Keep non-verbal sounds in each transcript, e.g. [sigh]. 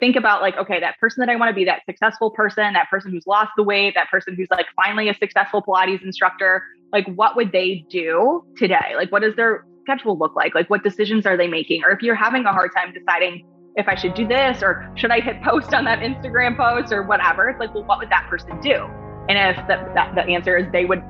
think about like, okay, that person that I want to be, that successful person, that person who's lost the weight, that person who's like finally a successful Pilates instructor, like what would they do today? Like, what does their schedule look like? Like, what decisions are they making? Or if you're having a hard time deciding if I should do this or should I hit [laughs] post on that Instagram post or whatever, it's like, well, what would that person do? And if the, that, the answer is they would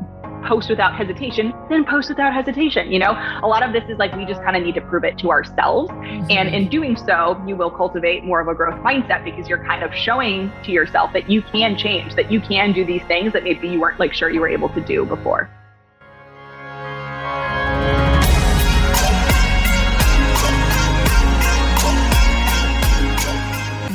post without hesitation, then post without hesitation. You know, a lot of this is like we just kind of need to prove it to ourselves. Mm-hmm. And in doing so, you will cultivate more of a growth mindset because you're kind of showing to yourself that you can change, that you can do these things that maybe you weren't like sure you were able to do before.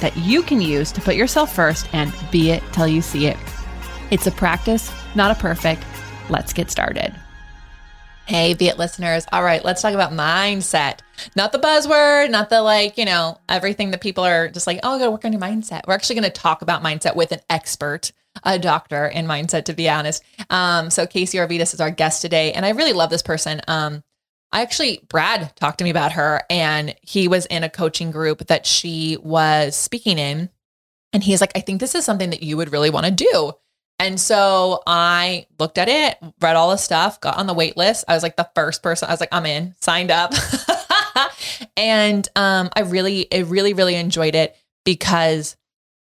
that you can use to put yourself first and be it till you see it. It's a practice, not a perfect. Let's get started. Hey, Be It listeners. All right, let's talk about mindset. Not the buzzword, not the like, you know, everything that people are just like, oh, I gotta work on your mindset. We're actually gonna talk about mindset with an expert, a doctor in mindset, to be honest. Um, so Kasey Orvidas is our guest today, and I really love this person. Um, I actually, Brad talked to me about her, and he was in a coaching group that she was speaking in. And he's like, I think this is something that you would really want to do. And so I looked at it, read all the stuff, got on the wait list. I was like the first person. I was like, I'm in, signed up. [laughs] and um, I really, I really, really enjoyed it because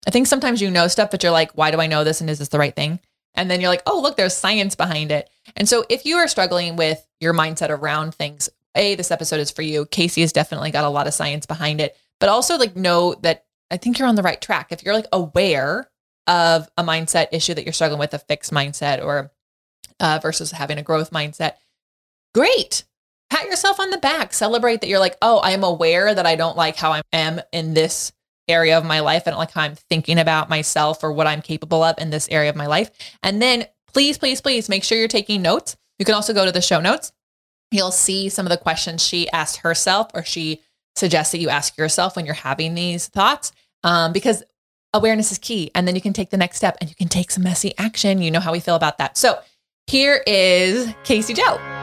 I think sometimes you know stuff, but you're like, why do I know this? And is this the right thing? And then you're like, oh, look, there's science behind it. And so if you are struggling with your mindset around things, A, this episode is for you. Kasey has definitely got a lot of science behind it, but also like know that I think you're on the right track. If you're like aware of a mindset issue that you're struggling with, a fixed mindset or uh, versus having a growth mindset, great. Pat yourself on the back. Celebrate that you're like, oh, I am aware that I don't like how I am in this area of my life. Don't like how I'm thinking about myself or what I'm capable of in this area of my life. And then please, please, please make sure you're taking notes. You can also go to the show notes. You'll see some of the questions she asked herself or she suggests that you ask yourself when you're having these thoughts um, because awareness is key. And then you can take the next step and you can take some messy action. You know how we feel about that. So here is Kasey Jo.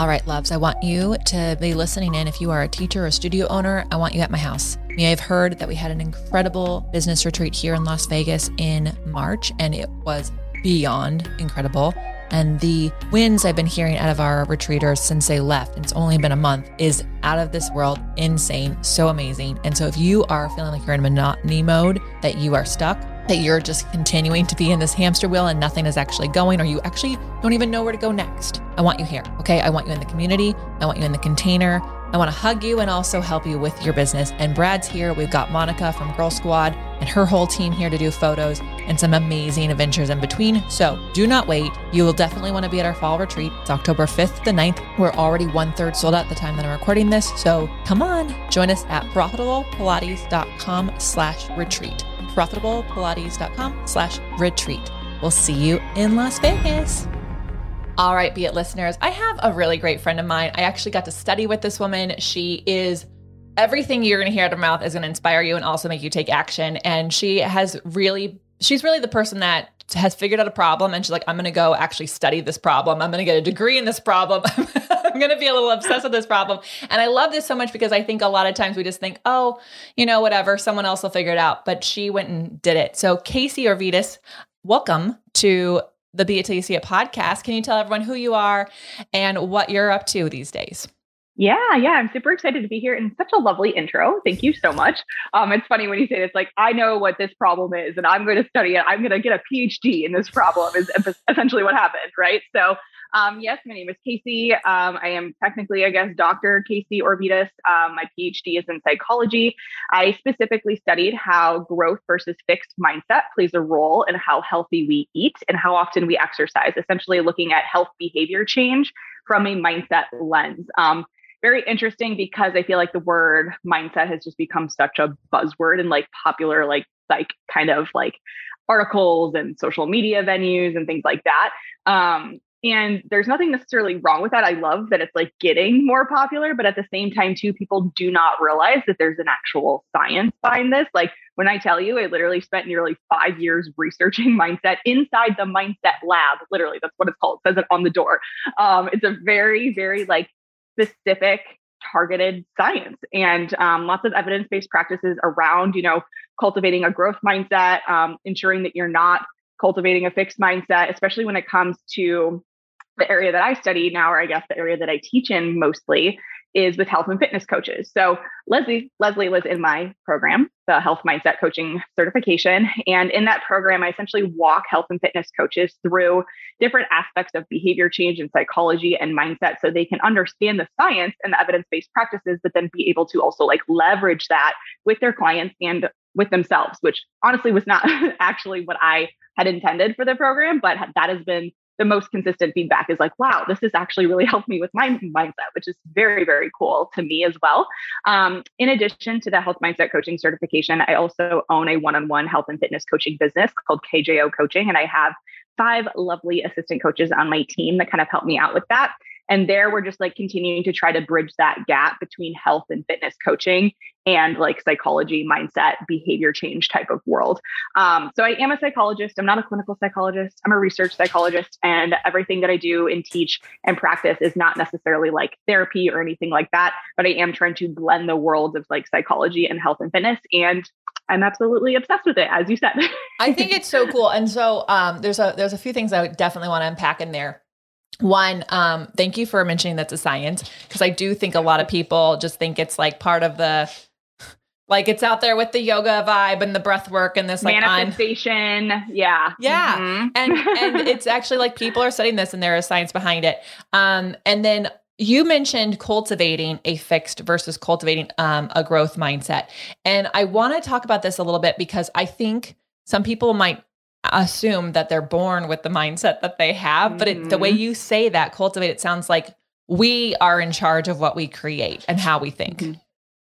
All right, loves, I want you to be listening in. If you are a teacher or studio owner, I want you at my house. You may have heard that we had an incredible business retreat here in Las Vegas in March, and it was beyond incredible. And the wins I've been hearing out of our retreaters since they left, it's only been a month, is out of this world, insane, so amazing. And so if you are feeling like you're in monotony mode, that you are stuck, that you're just continuing to be in this hamster wheel and nothing is actually going, or you actually don't even know where to go next, I want you here. Okay. I want you in the community. I want you in the container. I want to hug you and also help you with your business. And Brad's here. We've got Monica from Girl Squad and her whole team here to do photos and some amazing adventures in between. So do not wait. You will definitely want to be at our fall retreat. It's October 5th to 9th. We're already one third sold out at the time that I'm recording this. So come on, join us at profitablepilates.com slash retreat. profitablepilates.com slash retreat. We'll see you in Las Vegas. All right, be it listeners. I have a really great friend of mine. I actually got to study with this woman. She is everything you're going to hear out of her mouth is going to inspire you and also make you take action. And she has really, she's really the person that has figured out a problem and she's like, I'm going to go actually study this problem. I'm going to get a degree in this problem. [laughs] Going to be a little obsessed with this problem. And I love this so much because I think a lot of times we just think, oh, you know, whatever, someone else will figure it out. But she went and did it. So, Kasey Orvidas, welcome to the Be It Till You See It podcast. Can you tell everyone who you are and what you're up to these days? Yeah, yeah, I'm super excited to be here and such a lovely intro. Thank you so much. Um, it's funny when you say this, like, I know what this problem is and I'm going to study it. I'm going to get a PhD in this problem, is essentially what happened, right? So, um, yes, my name is Kasey. Um, I am technically, I guess, Dr. Kasey Orvidas. Um, my PhD is in psychology. I specifically studied how growth versus fixed mindset plays a role in how healthy we eat and how often we exercise, essentially looking at health behavior change from a mindset lens. Um, very interesting because I feel like the word mindset has just become such a buzzword and like popular like like kind of like articles and social media venues and things like that. Um, and there's nothing necessarily wrong with that. I love that it's like getting more popular, but at the same time, too, people do not realize that there's an actual science behind this. Like when I tell you, I literally spent nearly five years researching [laughs] mindset inside the mindset lab. Literally, that's what it's called. It says it on the door. Um, it's a very, very like specific targeted science and um, lots of evidence-based practices around you know cultivating a growth mindset um, ensuring that you're not cultivating a fixed mindset especially when it comes to the area that I study now, or I guess the area that I teach in mostly, is with health and fitness coaches. So Lesley, Lesley was in my program, the health mindset coaching certification. And in that program, I essentially walk health and fitness coaches through different aspects of behavior change and psychology and mindset so they can understand the science and the evidence-based practices, but then be able to also like leverage that with their clients and with themselves, which honestly was not [laughs] actually what I had intended for the program, but that has been the most consistent feedback is like, wow, this has actually really [laughs] helped me with my mindset, which is very, very cool to me as well. Um, in addition to the health mindset coaching certification, I also own a one on one health and fitness coaching business called KJO Coaching. And I have five lovely assistant coaches on my team that kind of help me out with that. And there we're just like continuing to try to bridge that gap between health and fitness coaching and like psychology, mindset, behavior change type of world. Um, so I am a psychologist. I'm not a clinical psychologist. I'm a research psychologist. And everything that I do and teach and practice is not necessarily like therapy or anything like that. But I am trying to blend the worlds of like psychology and health and fitness. And I'm absolutely obsessed with it, as you said. I think [laughs] it's so cool. And so um, there's a there's a few things I would definitely want to unpack in there. One, um, thank you for mentioning that's a science because I do think a lot of people just think it's like part of the like it's out there with the yoga vibe and the breath work and this like manifestation. On, yeah. Yeah. Mm-hmm. And and [laughs] it's actually like people are studying this and there is science behind it. Um, and then you mentioned cultivating a fixed versus cultivating um, a growth mindset. And I want to talk about this a little bit because I think some people might assume that they're born with the mindset that they have. But it, the way mm-hmm. you say that, cultivate, it sounds like we are in charge of what we create and how we think. Mm-hmm.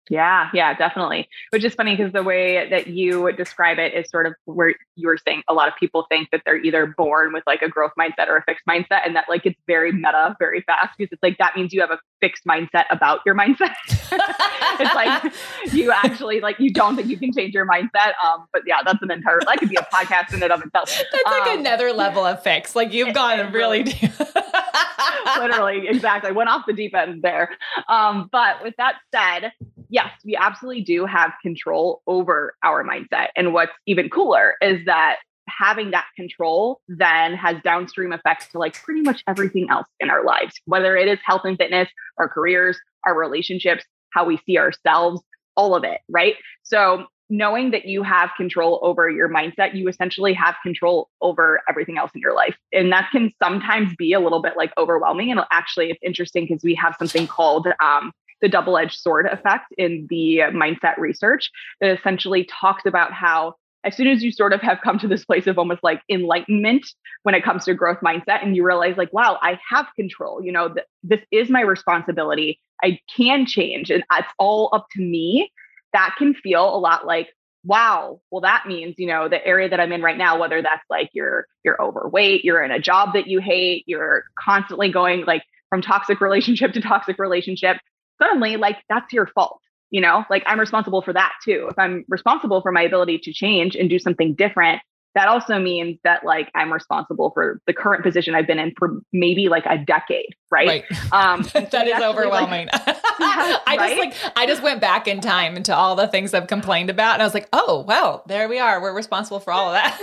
Yeah, yeah, definitely. Which is funny because the way that you describe it is sort of where you were saying a lot of people think that they're either born with like a growth mindset or a fixed mindset, and that like it's very meta very fast because it's like that means you have a fixed mindset about your mindset. [laughs] [laughs] it's like you actually like you don't think you can change your mindset. Um, but yeah, that's an entire that could be a podcast in and of itself. That's um, like another level of fix. Like you've gone really deep. [laughs] literally, exactly. Went off the deep end there. Um, but with that said, yes, we absolutely do have control over our mindset. And what's even cooler is that having that control then has downstream effects to like pretty much everything else in our lives, whether it is health and fitness, our careers, our relationships, how we see ourselves, all of it, right? So knowing that you have control over your mindset, you essentially have control over everything else in your life. And that can sometimes be a little bit like overwhelming. And actually, it's interesting because we have something called um, the double edged sword effect in the mindset research that essentially talks about how as soon as you sort of have come to this place of almost like enlightenment when it comes to growth mindset and you realize like wow i have control you know th- this is my responsibility. I can change and it's all up to me. That can feel a lot like wow well that means you know the area that i'm in right now whether that's like you're you're overweight you're in a job that you hate you're constantly going like from toxic relationship to toxic relationship suddenly like that's your fault you know like i'm responsible for that too. If i'm responsible for my ability to change and do something different that also means that like i'm responsible for the current position i've been in for maybe like a decade right, right. um [laughs] that is overwhelming like, [laughs] [laughs] i right? just like i just went back in time into all the things i've complained about and i was like oh well there we are. We're responsible for all of that.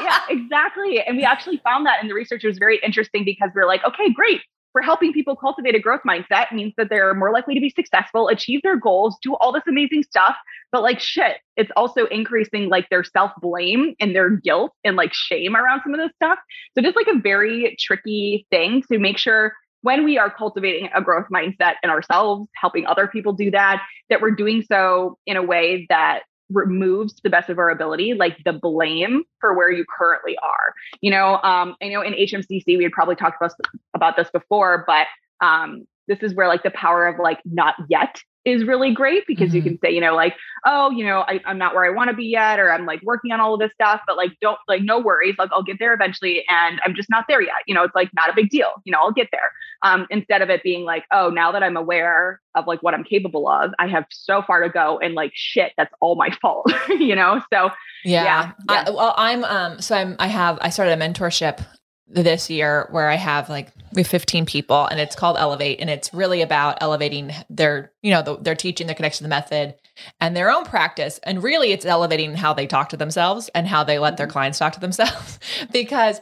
Yeah exactly. And we actually found that in the research. It was very interesting because we we're like okay great for helping people cultivate a growth mindset means that they're more likely to be successful, achieve their goals, do all this amazing stuff. But like shit, it's also increasing like their self blame and their guilt and like shame around some of this stuff. So just like a very tricky thing to make sure when we are cultivating a growth mindset in ourselves, helping other people do that, that we're doing so in a way that removes to the best of our ability like the blame for where you currently are. You know um i know in hmcc we had probably talked about about this before but um this is where like the power of like not yet is really great because Mm-hmm. you can say, you know, like, oh, you know, I, I'm not where I want to be yet, or I'm like working on all of this stuff, but like, don't like, no worries. Like, I'll get there eventually, and I'm just not there yet. You know, it's like not a big deal. You know, I'll get there. Um, instead of it being like, oh, now that I'm aware of like what I'm capable of, I have so far to go, and like, shit, that's all my fault. [laughs] you know, so Yeah. Yeah, yeah. I, well, I'm um so I'm I have I started a mentorship this year where I have like we have 15 people and it's called Elevate and it's really about elevating their you know the, their teaching their connection to the method and their own practice. And really it's elevating how they talk to themselves and how they let their clients talk to themselves [laughs] because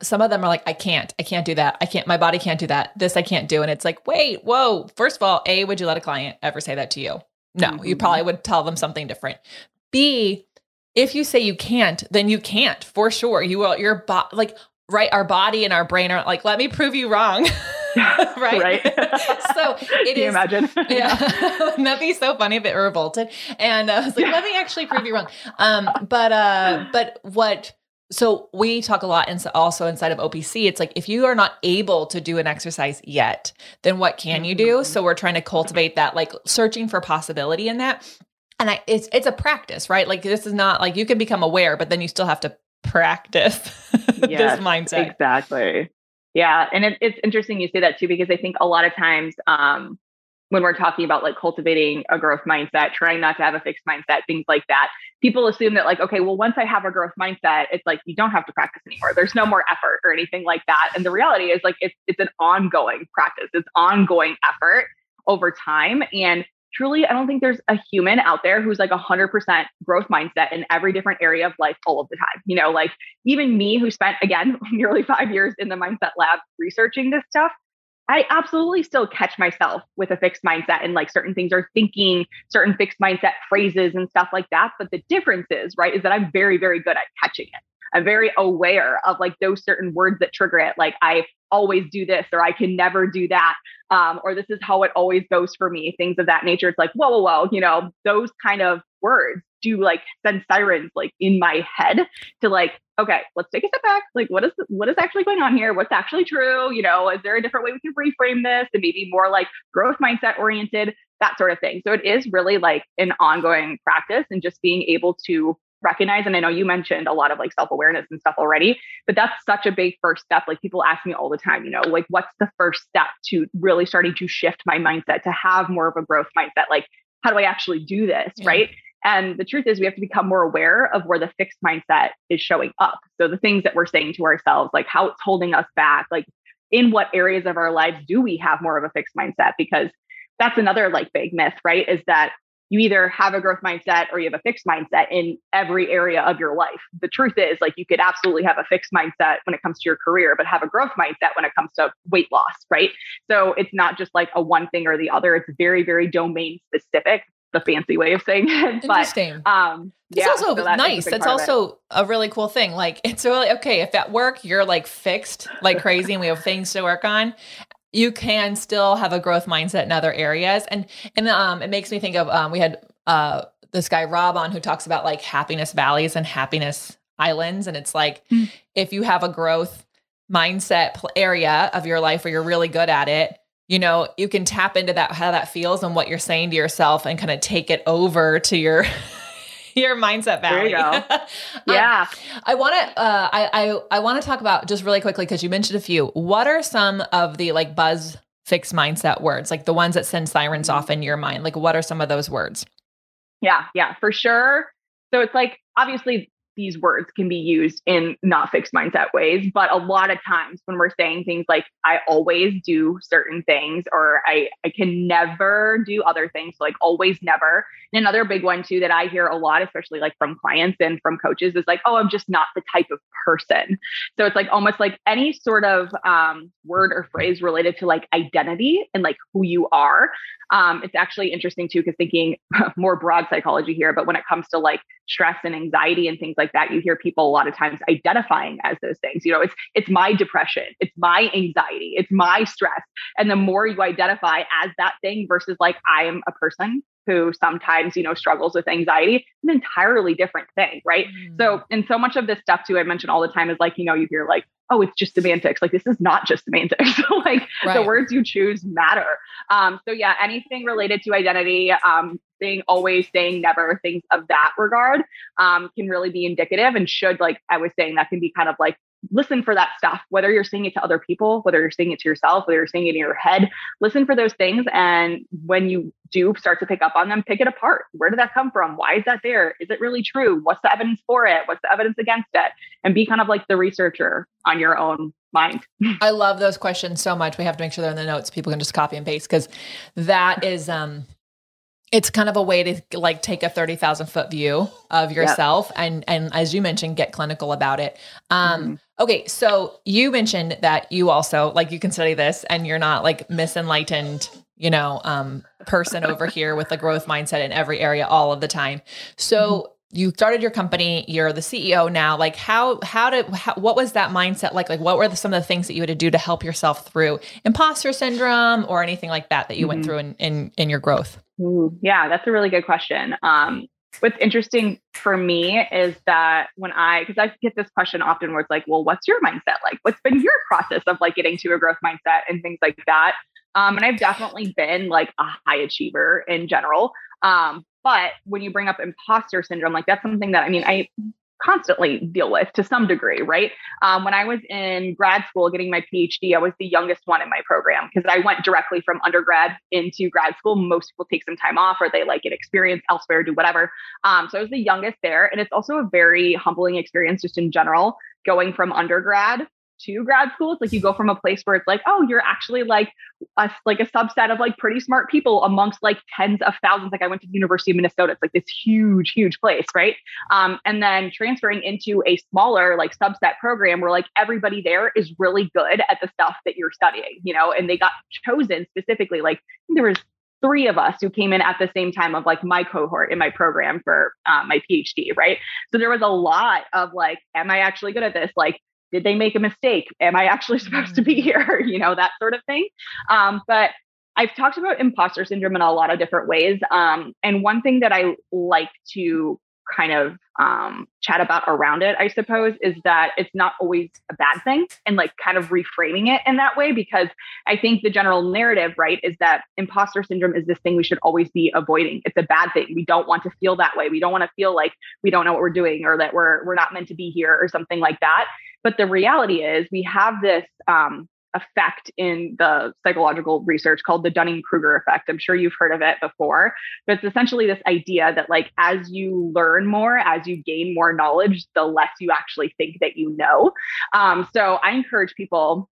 some of them are like I can't I can't do that I can't my body can't do that this I can't do. And it's like wait whoa first of all a would you let a client ever say that to you? No you Mhm. probably would tell them something different. B if you say you can't, then you can't for sure. You will, your body, like, right, our body and our brain are like, let me prove you wrong. [laughs] [laughs] right. right. [laughs] so it Can you is. imagine? Yeah, Wouldn't that be so funny if it revolted. And uh, I was like, let me actually prove you wrong. Um, but uh, but what? So we talk a lot, and also inside of OPC, it's like if you are not able to do an exercise yet, then what can you do? Mhm. So we're trying to cultivate that, like searching for possibility in that. And I, it's it's a practice, right? Like this is not like you can become aware, but then you still have to practice [laughs] Yes, this mindset. Exactly. Yeah. And it, it's interesting you say that too, because I think a lot of times um, when we're talking about like cultivating a growth mindset, trying not to have a fixed mindset, things like that, people assume that like, okay, well, once I have a growth mindset, it's like you don't have to practice anymore. There's no more effort or anything like that. And the reality is like it's it's an ongoing practice, it's ongoing effort over time. And truly, I don't think there's a human out there who's like hundred percent growth mindset in every different area of life all of the time. You know, like even me who spent again [laughs] nearly five years in the mindset lab researching this stuff i absolutely still catch myself with a fixed mindset and like certain things are thinking certain fixed mindset phrases and stuff like that but the difference is right is that i'm very very good at catching it i'm very aware of like those certain words that trigger it like i always do this or i can never do that um, or this is how it always goes for me things of that nature. It's like whoa whoa whoa you know those kind of words do like send sirens like in my head to like okay let's take a step back. Like what is what is actually going on here? What's actually true? You know is there a different way we can reframe this and maybe more like growth mindset oriented? that sort of thing. So it is really like an ongoing practice and just being able to recognize and i know you mentioned a lot of like self-awareness and stuff already but that's such a big first step like people ask me all the time you know like what's the first step to really starting to shift my mindset to have more of a growth mindset like how do i actually do this Yeah. right and the truth is, we have to become more aware of where the fixed mindset is showing up. So, the things that we're saying to ourselves, like how it's holding us back, like in what areas of our lives do we have more of a fixed mindset? Because that's another like big myth, right? Is that you either have a growth mindset or you have a fixed mindset in every area of your life. The truth is, like, you could absolutely have a fixed mindset when it comes to your career, but have a growth mindset when it comes to weight loss, right? So, it's not just like a one thing or the other, it's very, very domain specific, the fancy way of saying [laughs] it. But Interesting. um, It's yeah, also so that is nice. big It's part of it. also a really cool thing. Like it's really okay if at work you're like fixed like crazy and we have things to work on. You can still have a growth mindset in other areas, and and um, it makes me think of um, we had uh this guy Rob on who talks about like happiness valleys and happiness islands, and it's like Mm. if you have a growth mindset area of your life where you're really good at it, you know, you can tap into that how that feels and what you're saying to yourself and kind of take it over to your [laughs] your mindset There you go. [laughs] Um, yeah. I want to uh I I I want to talk about just really quickly cuz you mentioned a few. What are some of the like buzz fixed mindset words? Like the ones that send sirens off in your mind? Like what are some of those words? Yeah, yeah, for sure. So it's like obviously these words can be used in not fixed mindset ways, but a lot of times when we're saying things like I always do certain things or I I can never do other things, so like always never. And another big one too that I hear a lot especially like from clients and from coaches is like, "Oh, I'm just not the type of person." So it's like almost like any sort of um, word or phrase related to like identity and like who you are um, it's actually interesting too because thinking [laughs] more broad psychology here but when it comes to like stress and anxiety and things like that you hear people a lot of times identifying as those things. You know it's it's my depression it's my anxiety it's my stress. And the more you identify as that thing versus like i am a person who sometimes you know struggles with anxiety an entirely different thing right Mm. so, and so much of this stuff too, I mention all the time is like, you know, you hear like oh, it's just semantics. Like this is not just semantics. [laughs] like right. the words you choose matter. Um, so yeah, anything related to identity, um, saying always, saying never, things of that regard um, can really be indicative and should, like I was saying, that can be kind of like listen for that stuff, whether you're saying it to other people, whether you're saying it to yourself, whether you're saying it in your head, listen for those things. And when you do start to pick up on them, pick it apart. Where did that come from? Why is that there? Is it really true? What's the evidence for it? What's the evidence against it? And be kind of like the researcher on your own mind. [laughs] I love those questions so much. We have to make sure they're in the notes. People can just copy and paste because that is um it's kind of a way to like take a 30,000 foot view of yourself yep. and and as you mentioned get clinical about it. Um mm-hmm. okay, so you mentioned that you also like you can study this and you're not like misenlightened, you know, um person over here with a growth mindset in every area all of the time. So mm-hmm you started your company you're the ceo now like how how did how, what was that mindset like? Like what were the, some of the things that you had to do to help yourself through imposter syndrome or anything like that that you mm-hmm. went through in, in in your growth? Ooh, yeah that's a really good question. Um what's interesting for me is that when i because i get this question often where it's like well what's your mindset like? What's been your process of like getting to a growth mindset? and things like that. Um, and I've definitely been like a high achiever in general. Um, but when you bring up imposter syndrome, like that's something that I mean, I constantly deal with to some degree, right? Um, when I was in grad school getting my PhD, I was the youngest one in my program because I went directly from undergrad into grad school. Most people take some time off or they like get experience elsewhere, do whatever. Um, so I was the youngest there. And it's also a very humbling experience just in general going from undergrad to grad school. It's like you go from a place where it's like, oh, you're actually like a like a subset of like pretty smart people amongst like tens of thousands. Like I went to the University of Minnesota. It's like this huge, huge place, right? Um, and then transferring into a smaller like subset program where like everybody there is really good at the stuff that you're studying, you know, and they got chosen specifically. Like there was three of us who came in at the same time of like my cohort in my program for um, my PhD, right? So there was a lot of like, am I actually good at this? Like, did they make a mistake? Am I actually [laughs] supposed to be mm. here? [laughs] you know, that sort of thing. Um, but I've talked about imposter syndrome in a lot of different ways. Um, and one thing that I like to kind of um, chat about around it, I suppose, is that it's not always a bad thing and like kind of reframing it in that way. Because I think the general narrative, right, is that imposter syndrome is this thing we should always be avoiding. It's a bad thing. We don't want to feel that way. We don't want to feel like we don't know what we're doing or that we're we're not meant to be here or something like that. But the reality is we have this um, effect in the psychological research called the Dunning-Kruger effect. I'm sure you've heard of it before, but it's essentially this idea that like as you learn more, as you gain more knowledge, the less you actually think that you know. Um, so I encourage people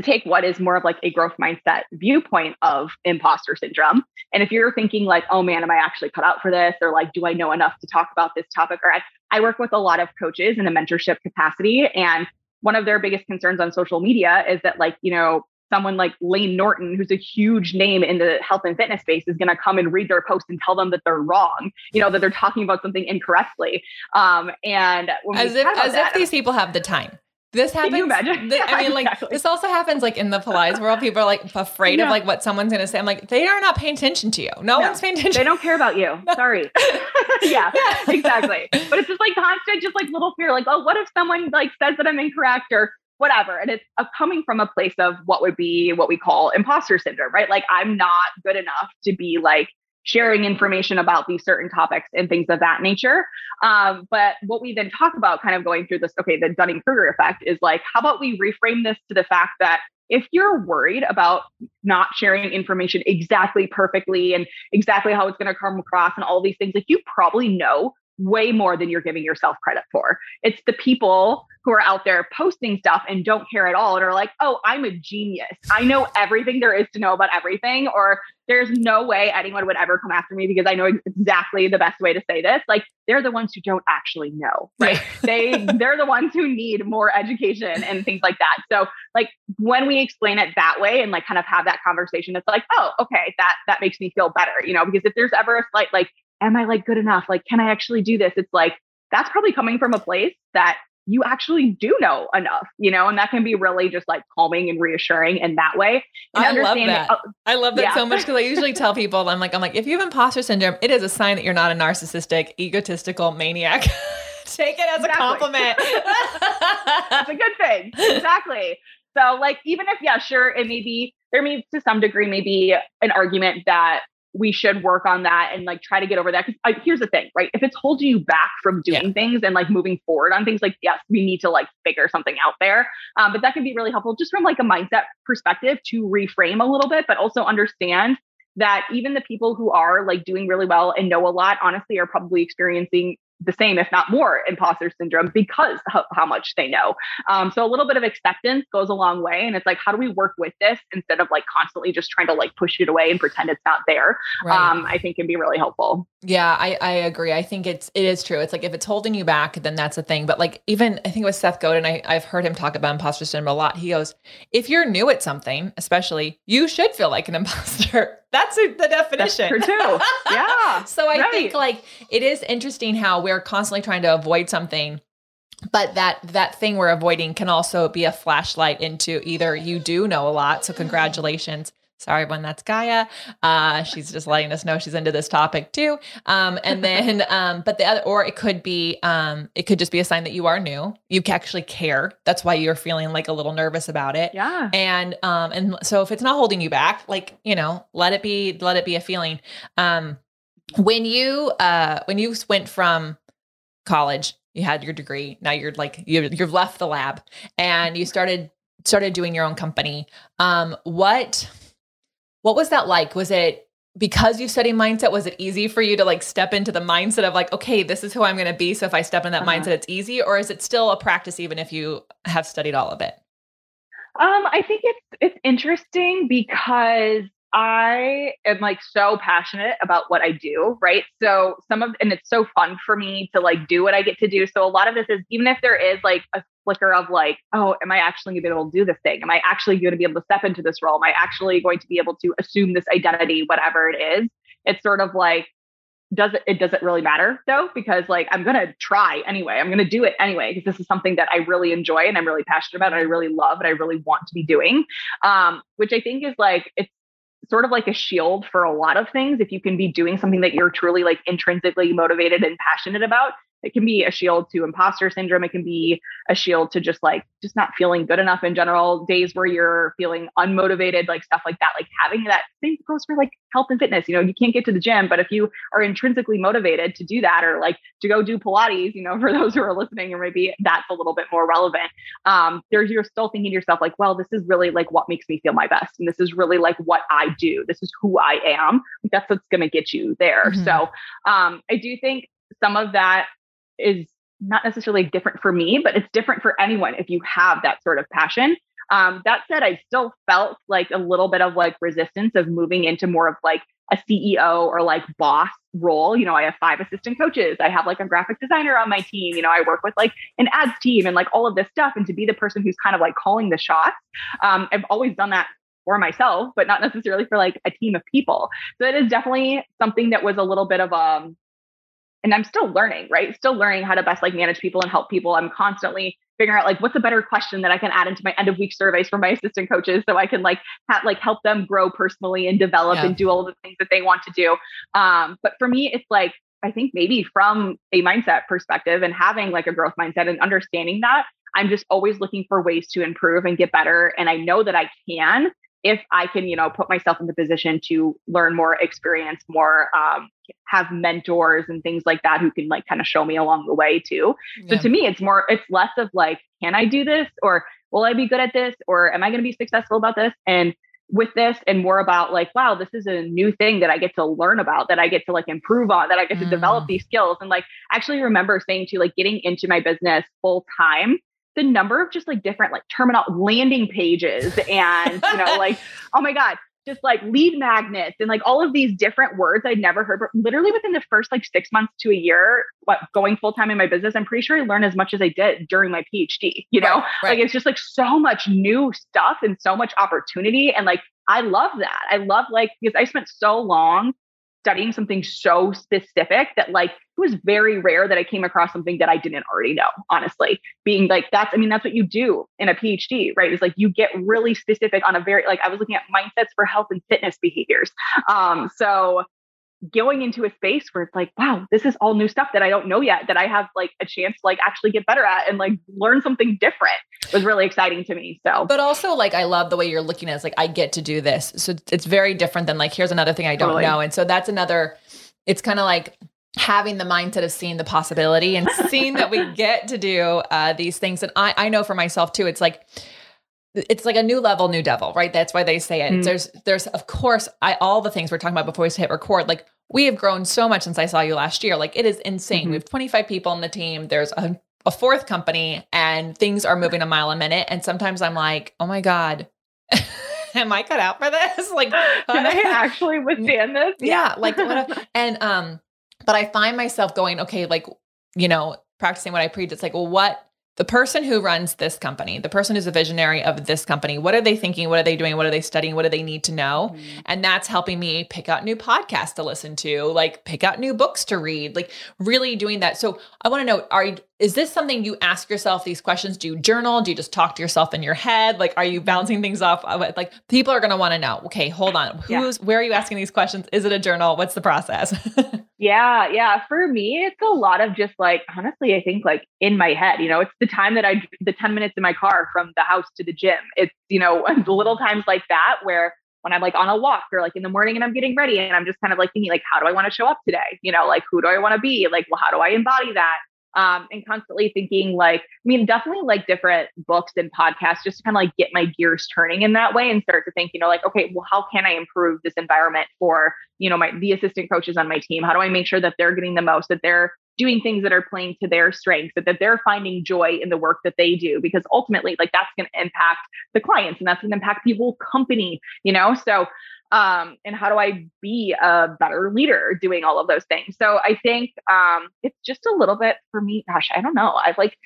to take what is more of like a growth mindset viewpoint of imposter syndrome. And if you're thinking like, oh man, am I actually cut out for this? Or like, do I know enough to talk about this topic? Or I, I work with a lot of coaches in a mentorship capacity. And one of their biggest concerns on social media is that like, you know, someone like Layne Norton, who's a huge name in the health and fitness space, is going to come and read their post and tell them that they're wrong, you know, that they're talking about something incorrectly. Um, and as if as that, if these people have the time. This happens. Can you imagine? Th- I mean, [laughs] like exactly. this also happens like in the Pilates world. People are like afraid yeah. of like what someone's going to say. I'm like, they are not paying attention to you. No, no, one's paying attention. They don't care about you. [laughs] Sorry. [laughs] yeah, yeah, exactly. But it's just like constant, just like little fear. Like, oh, what if someone like says that I'm incorrect or whatever? And it's a, coming from a place of what would be what we call imposter syndrome, right? Like, I'm not good enough to be like sharing information about these certain topics and things of that nature. Um, but what we then talk about, kind of going through this, okay, the Dunning Kruger effect is like, how about we reframe this to the fact that if you're worried about not sharing information exactly perfectly and exactly how it's going to come across and all these things, like you probably know way more than you're giving yourself credit for. It's the people who are out there posting stuff and don't care at all and are like, oh, I'm a genius. I know everything there is to know about everything. Or there's no way anyone would ever come after me because I know exactly the best way to say this. Like they're the ones who don't actually know, right? they [laughs] they're the ones who need more education and things like that. So like when we explain it that way and like kind of have that conversation, it's like, oh, okay, that that makes me feel better, you know, because if there's ever a slight like am I like good enough? Like, can I actually do this? It's like, that's probably coming from a place that you actually do know enough, you know, and that can be really just like calming and reassuring in that way. And I love that. Uh, I love that yeah. so much because I [laughs] usually tell people, I'm like, I'm like, if you have imposter syndrome, it is a sign that you're not a narcissistic, egotistical maniac. [laughs] Take it as exactly. a compliment. [laughs] That's a good thing. Exactly. so like even if yeah, sure, it may be there may to some degree maybe an argument that we should work on that and like try to get over that. Because here's the thing, right? If it's holding you back from doing yeah. things and like moving forward on things, like yes, we need to like figure something out there. Um, but that can be really helpful just from like a mindset perspective to reframe a little bit, but also understand that even the people who are like doing really well and know a lot, honestly, are probably experiencing the same, if not more, imposter syndrome because of how much they know. Um, so a little bit of acceptance goes a long way. And it's like, how do we work with this instead of like constantly just trying to like push it away and pretend it's not there? Right. Um, I think can be really helpful. Yeah, I, I agree. I think it's it is true. It's like if it's holding you back, then that's a thing. But like even I think it was Seth Godin, I, I've heard him talk about imposter syndrome a lot. He goes, if you're new at something, especially, you should feel like an [laughs] imposter. That's a, the definition. That's true too. Yeah. [laughs] so I right. think like it is interesting how we're constantly trying to avoid something but that that thing we're avoiding can also be a flashlight into either you do know a lot so mm-hmm. congratulations sorry when that's gaia. Uh, she's just letting us know she's into this topic too. Um, and then [laughs] um, but the other or it could be um, it could just be a sign that you are new. You actually care. That's why you're feeling like a little nervous about it. Yeah. And um and so if it's not holding you back like you know let it be let it be a feeling. Um when you uh when you went from college you had your degree. Now you're like you, you've left the lab and you started started doing your own company. Um what what was that like was it because you study mindset was it easy for you to like step into the mindset of like okay this is who i'm going to be so if i step in that uh-huh. mindset it's easy or is it still a practice even if you have studied all of it um i think it's it's interesting because I am like so passionate about what I do, right? So some of and it's so fun for me to like do what I get to do. So a lot of this is even if there is like a flicker of like, oh, am I actually to be able to do this thing? Am I actually going to be able to step into this role? Am I actually going to be able to assume this identity, whatever it is? It's sort of like does it it doesn't really matter though because like i'm to try anyway i'm to do it anyway because this is something that i really enjoy and i'm really passionate about and i really love and i really want to be doing um which i think is like it's sort of like a shield for a lot of things. If you can be doing something that you're truly like intrinsically motivated and passionate about, it can be a shield to imposter syndrome. It can be a shield to just like just not feeling good enough in general. Days where you're feeling unmotivated like stuff like that like having that same goes for like health and fitness. You know you can't get to the gym but if you are intrinsically motivated to do that or like to go do pilates you know [laughs] for those who are listening or maybe that's a little bit more relevant um there's you're still thinking to yourself like well this is really like what makes me feel my best and this is really like what i do. This is who i am. That's what's going to get you there. Mm-hmm. so um i do think some of that is not necessarily different for me, but it's different for anyone if you have that sort of passion. Um, that said, I still felt like a little bit of like resistance of moving into more of like a CEO or like boss role. You know, I have five assistant coaches. I have like a graphic designer on my team. You know, I work with like an ads team and like all of this stuff. And to be the person who's kind of like calling the shots, um, I've always done that for myself, but not necessarily for like a team of people. So it is definitely something that was a little bit of um and I'm still learning, right? Still learning how to best like manage people and help people. I'm constantly figuring out like what's a better question that I can add into my end of week surveys for my assistant coaches so I can like have like help them grow personally and develop yeah. and do all the things that they want to do. Um, but for me, it's like I think maybe from a mindset perspective and having like a growth mindset and understanding that, I'm just always looking for ways to improve and get better. And I know that I can if I can, you know, put myself in the position to learn more, experience more, um, have mentors and things like that who can like kind of show me along the way too. Yeah. So to me, it's more, it's less of like, can I do this or will I be good at this or am I going to be successful about this? And with this and more about like, wow, this is a new thing that I get to learn about, that I get to like improve on, that I get to develop mm. these skills. And like actually remember saying to like getting into my business full time the number of just like different like terminal landing pages and you know [laughs] like oh my god just like lead magnets and like all of these different words I'd never heard. But literally within the first like six months to a year, what going full time in my business, I'm pretty sure I learned as much as I did during my PhD. You know, right, right. like it's just like so much new stuff and so much opportunity. And like I love that. I love like because I spent so long studying something so specific that like it was very rare that I came across something that I didn't already know, honestly. Being like that's I mean that's what you do in a PhD, right? It's like you get really specific on a very like I was looking at mindsets for health and fitness behaviors. Um so going into a space where it's like, wow, this is all new stuff that I don't know yet, that I have like a chance to like actually get better at and like learn something different was really exciting to me. So, but also like, I love the way you're looking at it. It's like, I get to do this. So it's very different than like, here's another thing I don't totally. know. And so that's another, it's kind of like, having the mindset of seeing the possibility and seeing that we get to do uh, these things and I, I know for myself too it's like it's like a new level, new devil, right? That's why they say it. Mm. There's, there's, of course, I all the things we're talking about before we hit record. Like we have grown so much since I saw you last year. Like it is insane. Mm-hmm. We have 25 people on the team. There's a, a fourth company, and things are moving a mile a minute. And sometimes I'm like, oh my god, [laughs] am I cut out for this? [laughs] Like, [laughs] can I actually withstand this? Yeah, like, and um, but I find myself going, okay, like, you know, practicing what I preach. It's like, well, what the person who runs this company, the person who's a visionary of this company, what are they thinking? What are they doing? What are they studying? What do they need to know? Mm-hmm. And that's helping me pick out new podcasts to listen to, like pick out new books to read, like really doing that. So I want to know, are you, is this something you ask yourself these questions? Do you journal? Do you just talk to yourself in your head? Like, are you bouncing things off? Like people are going to want to know, okay, hold on. Who's, yeah. where are you asking these questions? Is it a journal? What's the process? [laughs] Yeah, yeah. For me, it's a lot of just like, honestly, I think like in my head, you know, it's the time that I, the 10 minutes in my car from the house to the gym. It's, you know, [laughs] the little times like that where when I'm like on a walk or like in the morning and I'm getting ready and I'm just kind of like thinking, like, how do I want to show up today? You know, like, who do I want to be? Like, well, how do I embody that? Um, and constantly thinking like, I mean, definitely like different books and podcasts just to kind of like get my gears turning in that way and start to think, you know, like, okay, well, how can I improve this environment for, you know, my the assistant coaches on my team? How do I make sure that they're getting the most, that they're doing things that are playing to their strengths, that, that they're finding joy in the work that they do? Because ultimately, like that's going to impact the clients and that's going to impact people company, you know? So um, and how do I be a better leader doing all of those things? So I think um, it's just a little bit for me. Gosh, I don't know. I've like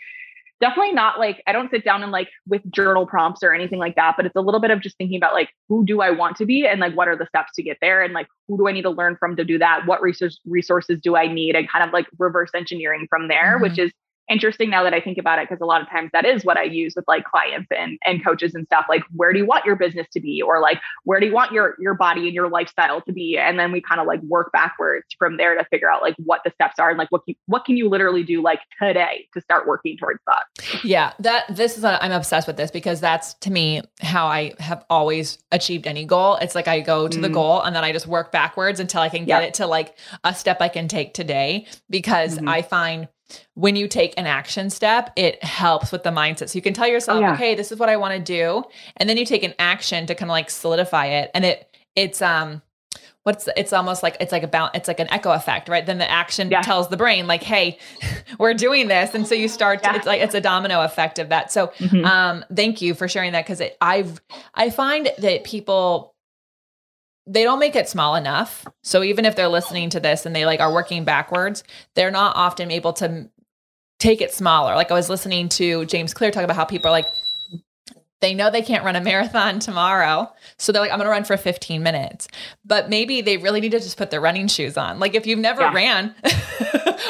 definitely not like I don't sit down and like with journal prompts or anything like that, but it's a little bit of just thinking about like who do I want to be and like what are the steps to get there and like who do I need to learn from to do that? What resource resources do I need? And kind of like reverse engineering from there, mm-hmm. which is interesting now that I think about it, because a lot of times that is what I use with like clients and, and coaches and stuff. Like, where do you want your business to be? Or like, where do you want your, your body and your lifestyle to be? And then we kind of like work backwards from there to figure out like what the steps are and like what, can, what can you literally do like today to start working towards that? Yeah, that this is, i am obsessed with this because that's to me how I have always achieved any goal. It's like I go to mm. the goal and then I just work backwards until I can get yep. it to like a step I can take today because mm-hmm. I find when you take an action step, it helps with the mindset. So you can tell yourself, oh, yeah. okay, this is what I want to do. And then you take an action to kind of like solidify it. And it it's um what's it's almost like it's like about it's like an echo effect, right? Then the action yeah. tells the brain, like, hey, [laughs] we're doing this. And so you start yeah. to, it's like it's a domino effect of that. So mm-hmm. um thank you for sharing that because I've I find that people they don't make it small enough. So even if they're listening to this and they like are working backwards, they're not often able to take it smaller. Like I was listening to James Clear talk about how people are like they know they can't run a marathon tomorrow. So they're like, I'm going to run for 15 minutes. But maybe they really need to just put their running shoes on. Like if you've never yeah. ran [laughs]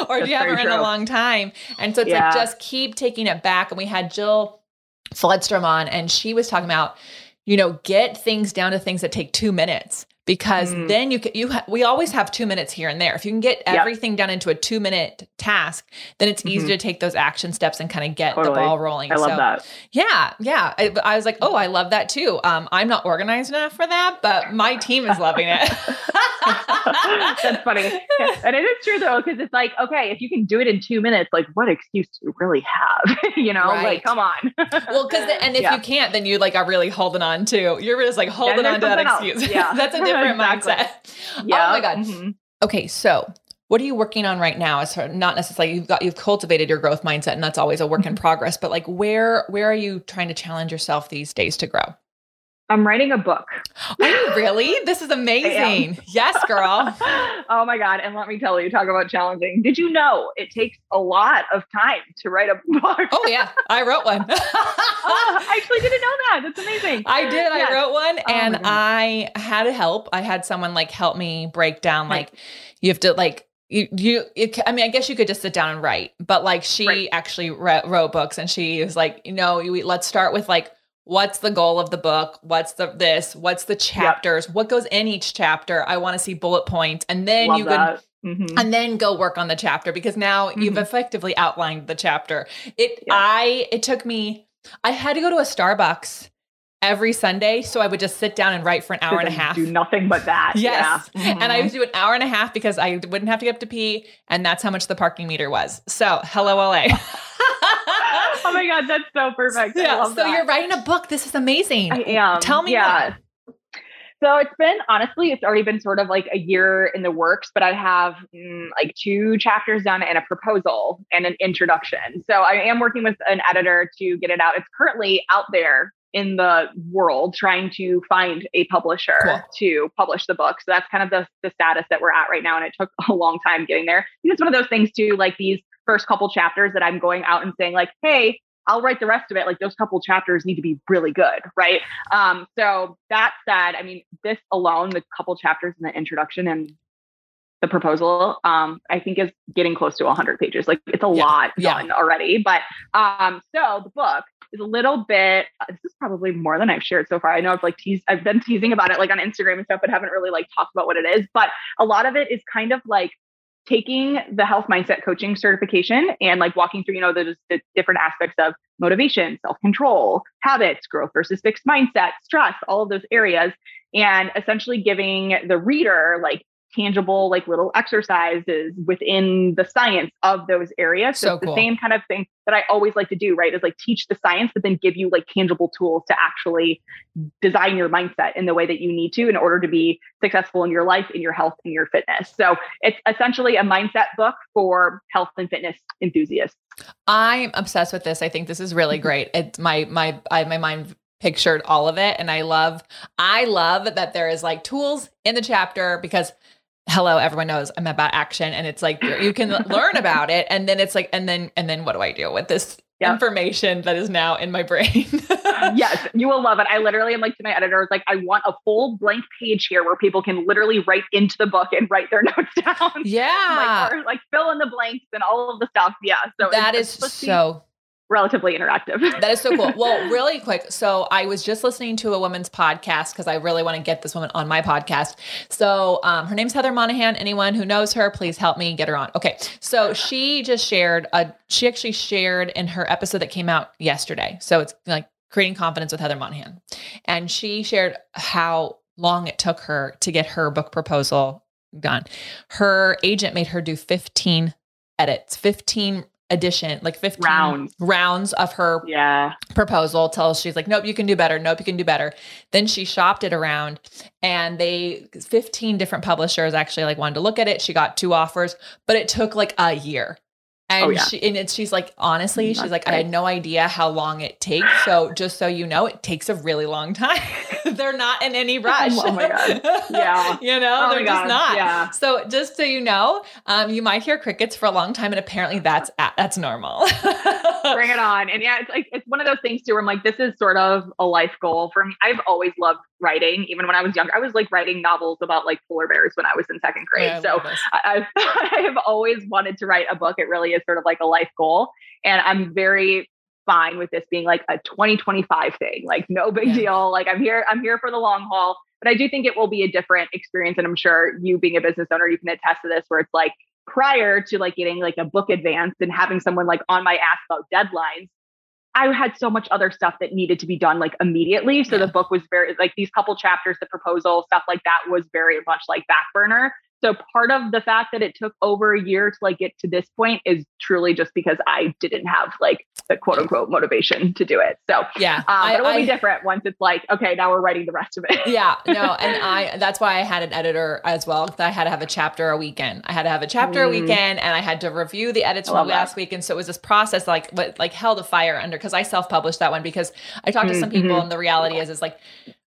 or if you haven't ran true. a long time. And so it's yeah. like, just keep taking it back. And we had Jill Fledstrom on and she was talking about you know, get things down to things that take two minutes because mm. then you can, you ha- we always have two minutes here and there. If you can get everything yep. done into a two minute task, then it's mm-hmm. easy to take those action steps and kind of get totally. the ball rolling. I love so, that. Yeah, yeah. I, I, was like, oh, I love that too. Um, I'm not organized enough for that, but my team is loving it. [laughs] That's funny, and it is true though because it's like, okay, if you can do it in two minutes, like what excuse do you really have? [laughs] you know, right. like come on. well, because and if yeah. you can't, then you like are really holding on to. You're just like holding on to that excuse. Yeah, [laughs] that's a different [laughs] exactly. mindset. Yeah. Oh my god. Mm-hmm. Okay, so what are you working on right now? It's not necessarily you've got you've cultivated your growth mindset, and that's always a work in mm-hmm. progress. But like, where where are you trying to challenge yourself these days to grow? I'm writing a book. Are you really? This is amazing. Yes, girl. [laughs] oh my God. And let me tell you, talk about challenging. Did you know it takes a lot of time to write a [laughs] book? oh, yeah. I wrote one. [laughs] oh, I actually didn't know that. That's amazing. I did. Yes. I wrote one oh and I had help. I had someone like help me break down, like, right. you have to, like, you, you it, i mean i guess you could just sit down and write but like she right. actually wrote, wrote books and she was like you know let's start with like what's the goal of the book? What's the this? What's the chapters? Yep. What goes in each chapter? I want to see bullet points. And then Love you can Mm-hmm. and then go work on the chapter because now mm-hmm. you've effectively outlined the chapter. It I it took me I had to go to a Starbucks every Sunday. So I would just sit down and write for an hour and a half. Do nothing but that. [laughs] yes. Yeah. Mm-hmm. And I would do an hour and a half because I wouldn't have to get up to pee. And that's how much the parking meter was. So hello, LA. [laughs] [laughs] oh my God, that's so perfect. Yeah. so that. you're writing a book. This is amazing. I am. Tell me yeah. So it's been honestly, it's already been sort of like a year in the works, but I have mm, like two chapters done and a proposal and an introduction. So I am working with an editor to get it out. It's currently out there in the world trying to find a publisher cool. to publish the book. So that's kind of the, the status that we're at right now. And it took [laughs] a long time getting there. It's one of those things too, like these first couple chapters that I'm going out and saying like, Hey, I'll write the rest of it. Like those couple chapters need to be really good. Right. Um, so that said, I mean, this alone, the couple chapters in the introduction and the proposal, um, I think is getting close to 100 pages. Like it's a yeah. lot done yeah. already. But um, so the book, is a little bit uh, this is probably more than I've shared so far. I know I've like teased I've been teasing about it like on Instagram and stuff, but haven't really like talked about what it is. But a lot of it is kind of like taking the health mindset coaching certification and like walking through, you know, the, the different aspects of motivation, self-control, habits, growth versus fixed mindset, stress, all of those areas, and essentially giving the reader like tangible like little exercises within the science of those areas. So, so it's cool. the same kind of thing that I always like to do, right? Is like teach the science, but then give you like tangible tools to actually design your mindset in the way that you need to in order to be successful in your life, in your health, in your fitness. So it's essentially a mindset book for health and fitness enthusiasts. I'm obsessed with this. I think this is really [laughs] great. It's my my I my mind pictured all of it and I love I love that there is like tools in the chapter because hello everyone knows i'm about action and it's like you can [laughs] learn about it and then it's like and then and then what do i do with this yep. information that is now in my brain? [laughs] Yes you will love it. I literally am like to my editors like i want a full blank page here where people can literally write into the book and write their [laughs] notes down. Yeah. like, or, like fill in the blanks and all of the stuff. Yeah so that is so relatively interactive. [laughs] that is so cool. Well, really quick. So I was just listening to a woman's podcast because I really want to get this woman on my podcast. So um, her name's Heather Monahan. Anyone who knows her, please help me get her on. Okay. So she just shared a, she actually shared in her episode that came out yesterday. So it's like creating confidence with Heather Monahan. And she shared how long it took her to get her book proposal done. Her agent made her do 15 edits, 15 edition, like 15 rounds, rounds of her yeah. proposal till she's like, nope, you can do better. Nope, you can do better. Then she shopped it around and they 15 different publishers actually like wanted to look at it. She got two offers, but it took like a year. And oh, yeah. she and it's she's like, honestly, she's like, I had no idea how long it takes. So just so you know, it takes a really long time. [laughs] they're not in any rush. [laughs] oh my god. [laughs] Yeah. you know, oh they're just not. Yeah. So just so you know, um, you might hear crickets for a long time, and apparently that's that's normal. Bring it on. And yeah, it's like it's one of those things too where I'm like, this is sort of a life goal for me. I've always loved writing, even when I was younger. I was like writing novels about like polar bears when I was in second grade. Yeah, so I, [laughs] I have always wanted to write a book. It really is sort of like a life goal. And I'm very fine with this being like a 2025 thing. Like no big yeah. deal. Like I'm here, I'm here for the long haul. But I do think it will be a different experience. And I'm sure you being a business owner, you can attest to this where it's like prior to like getting like a book advanced and having someone like on my ass about deadlines, I had so much other stuff that needed to be done like immediately. So yeah. the book was very like these couple chapters, the proposal, stuff like that was very much like back burner. So part of the fact that it took over a year to like get to this point is truly just because I didn't have like the quote unquote motivation to do it. So yeah, um, I, it will I, be different once it's like, okay, now we're writing the rest of it. yeah, [laughs] no. And I, that's why I had an editor as well. I had to have a chapter a weekend. I had to have a chapter mm. a weekend and I had to review the edits from last that. week. And so it was this process like, what like held a fire under, cause I self-published that one because I talked to some people mm-hmm. and the reality is, is like,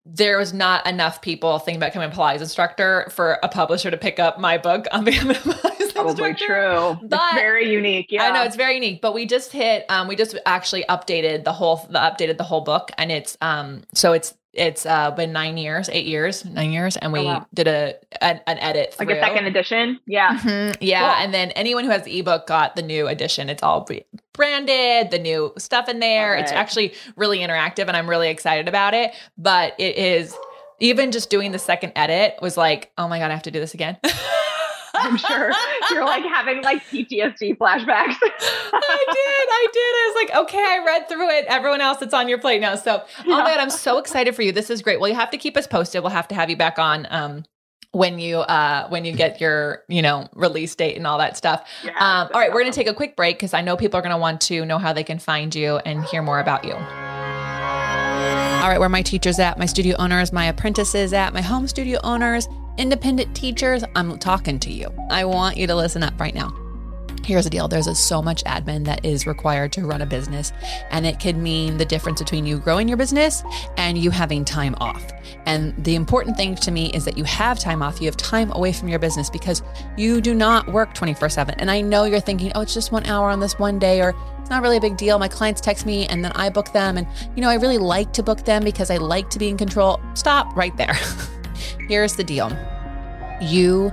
there was not enough people thinking about becoming a Pilates instructor for a publisher to pick up my book on becoming a [laughs] Pilates Probably instructor. true. But it's very unique. Yeah. I know it's very unique. But we just hit um we just actually updated the whole the updated the whole book and it's um so it's it's uh, been nine years, eight years, nine years, and we Oh, wow. did a an, an edit Like a second edition. Yeah. Mhm. Yeah, Cool. and then anyone who has the ebook got the new edition. It's all branded, the new stuff in there. Love It's actually really interactive, and I'm really excited about it. But it is even just doing the second edit was like, oh my god, I have to do this again. [laughs] I'm sure you're like having like PTSD flashbacks. [laughs] I did. I did. I was like, okay, I read through it. Everyone else, it's on your plate now. So, oh my God, I'm so excited for you. This is great. Well, you have to keep us posted. We'll have to have you back on um, when you uh, when you get your you know release date and all that stuff. Yeah, Um, all right, we're going to take a quick break because I know people are going to want to know how they can find you and hear more about you. All right, where my teachers at, my studio owners, my apprentices at, my home studio owners, independent teachers, I'm talking to you. I want you to listen up right now. Here's the deal there's a, so much admin that is required to run a business, and it could mean the difference between you growing your business and you having time off. And the important thing to me is that you have time off, you have time away from your business because you do not work 24 7. And I know you're thinking, oh, it's just one hour on this one day, or it's not really a big deal. My clients text me and then I book them. And, you know, I really like to book them because I like to be in control. Stop right there. [laughs] Here's the deal you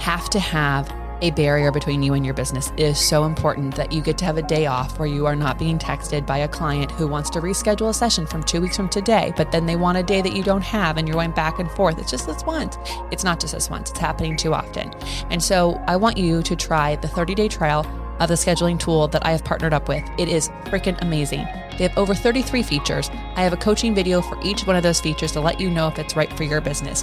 have to have a barrier between you and your business. It is so important that you get to have a day off where you are not being texted by a client who wants to reschedule a session from two weeks from today, but then they want a day that you don't have and you're going back and forth. It's just this once. It's not just this once, it's happening too often. And so I want you to try the 30 day trial of the scheduling tool that I have partnered up with. It is freaking amazing. They have over 33 features. I have a coaching video for each one of those features to let you know if it's right for your business.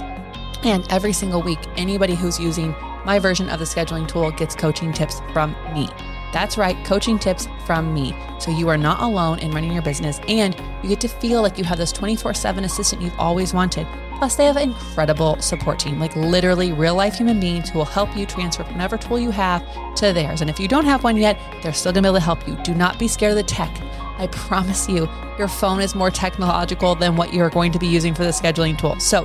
And every single week, anybody who's using my version of the scheduling tool gets coaching tips from me. That's right, coaching tips from me. So you are not alone in running your business and you get to feel like you have this 24 7 assistant you've always wanted. Plus, they have an incredible support team, like literally real life human beings who will help you transfer whatever tool you have to theirs. And if you don't have one yet, they're still gonna be able to help you. Do not be scared of the tech. I promise you, your phone is more technological than what you're going to be using for the scheduling tool. So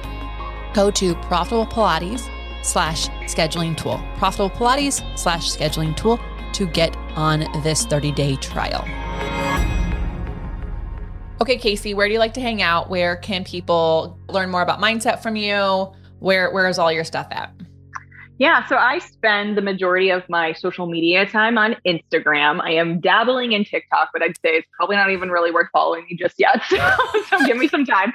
go to profitable Pilates slash scheduling tool. Profitable Pilates slash scheduling tool to get on this 30 day trial. Okay, Kasey, where do you like to hang out? Where can people learn more about mindset from you? Where where is all your stuff at? Yeah, so I spend the majority of my social media time on Instagram. I am dabbling in TikTok, but I'd say it's probably not even really worth following me just yet. So, [laughs] so give me some time.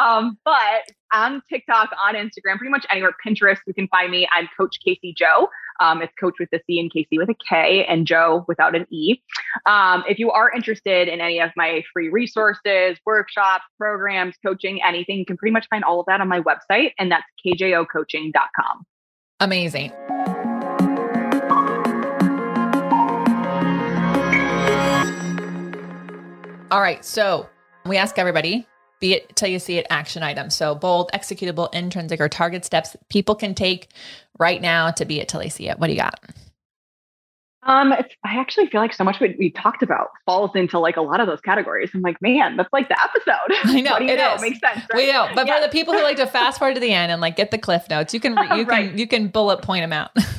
Um, but on TikTok, on Instagram, pretty much anywhere, Pinterest, you can find me. I'm Coach Kasey Jo. Um, it's Coach with a C and Casey with a K and Joe without an E. Um, if you are interested in any of my free resources, workshops, programs, coaching, anything, you can pretty much find all of that on my website, and that's kjocoaching.com. Amazing. All right, so we ask everybody be it till you see it action items. So bold, executable, intrinsic, or target steps people can take right now to be it till they see it. What do you got? Um, it's, I actually feel like so much what we talked about falls into like a lot of those categories. I'm like, man, that's like the episode. [laughs] I know, what do you it know? is. Makes sense. Right? We know, but Yeah. for the people who like to fast forward to the end and like get the cliff notes, you can [laughs] you Right. can you can bullet point them out. [laughs]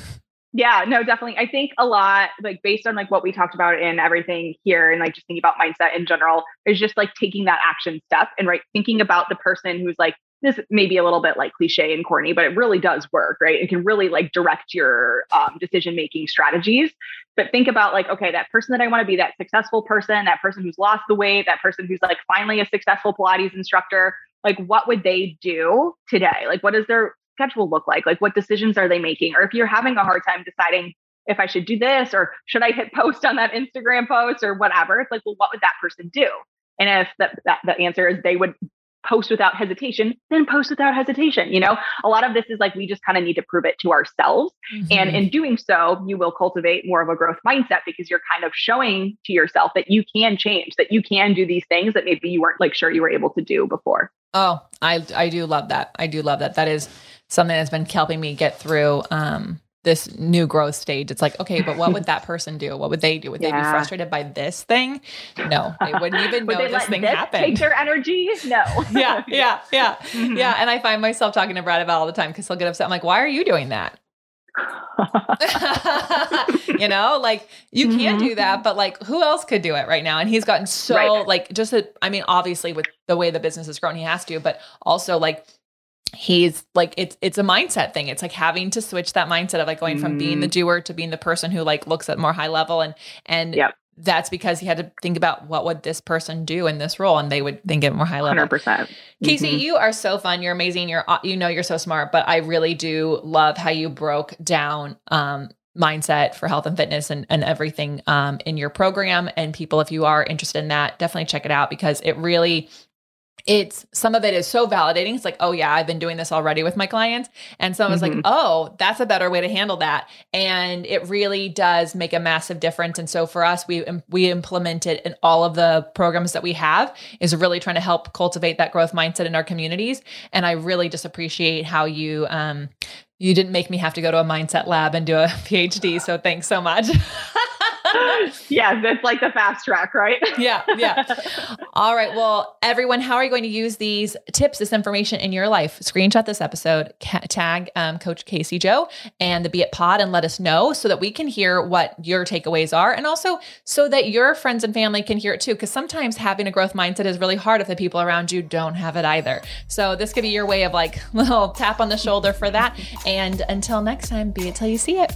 Yeah, no, definitely. I think a lot, like based on like what we talked about in everything here, and like just thinking about mindset in general, is just like taking that action step and right thinking about the person who's like this may be a little bit like cliche and corny, but it really does work, right? It can really like direct your um, decision making strategies. But think about like, okay, that person that I want to be, that successful person, that person who's lost the weight, that person who's like finally a successful Pilates instructor. Like, what would they do today? Like, what is their schedule look like? Like, what decisions are they making? Or if you're having a hard time deciding if I should do this or should I hit post on that Instagram post or whatever, it's like, well, what would that person do? And if that, that the answer is they would post without hesitation, then post without hesitation. You know, a lot of this is like we just kind of need to prove it to ourselves. And mm-hmm. in doing so, you will cultivate more of a growth mindset because you're kind of showing to yourself that you can change, that you can do these things that maybe you weren't like sure you were able to do before. Oh, I I do love that. I do love that. That is something that's been helping me get through um this new growth stage. It's like, okay, but what would that person do? What would they do? Would they be frustrated by this thing? No, they wouldn't even [laughs] Would know this thing this happened. take their energy? No. [laughs] yeah, yeah, yeah, Mhm. yeah. And I find myself talking to Brad about it all the time because he'll get upset. I'm like, why are you doing that? [laughs] you know, like you mm-hmm. can't do that, but like who else could do it right now? And he's gotten so right. like just a, I mean, obviously with the way the business has grown, he has to, but also like he's like it's it's a mindset thing. It's like having to switch that mindset of like going from being the mm-hmm. doer to being the person who like looks at more high level. And and yep. that's because he had to think about what would this person do in this role and they would think it more high level. 100% Kasey mm-hmm. you are so fun. You're amazing. You're you know you're so smart but i really do love how you broke down um, mindset for health and fitness and, and everything um, in your program. And people if you are interested in that definitely check it out because it really it's some of it is so validating. It's like, oh yeah, I've been doing this already with my clients. And so I was mm-hmm. like, oh, that's a better way to handle that. And it really does make a massive difference. And so for us, we we implement it in all of the programs that we have is really trying to help cultivate that growth mindset in our communities. And I really just appreciate how you um you didn't make me have to go to a mindset lab and do a [laughs] PhD. So thanks so much. [laughs] [laughs] yeah, that's like the fast track, right? [laughs] yeah, yeah. All right. Well, everyone, how are you going to use these tips, this information in your life? Screenshot this episode, ca- tag um, Coach Kasey Jo and the Be It Pod, and let us know so that we can hear what your takeaways are, and also so that your friends and family can hear it too. Because sometimes having a growth mindset is really hard if the people around you don't have it either. So this could be your way of like [laughs] little tap on the shoulder for that. And until next time, be it till you see it.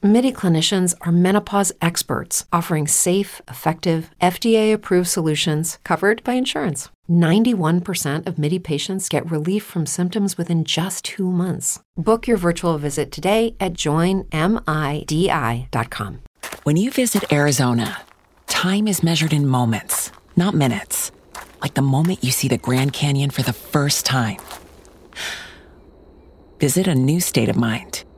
MIDI clinicians are menopause experts, offering safe, effective, FDA approved solutions covered by insurance. 91% of MIDI patients get relief from symptoms within just two months. Book your virtual visit today at joinmidi.com. When you visit Arizona, time is measured in moments, not minutes. Like the moment you see the Grand Canyon for the first time. Visit a new state of mind.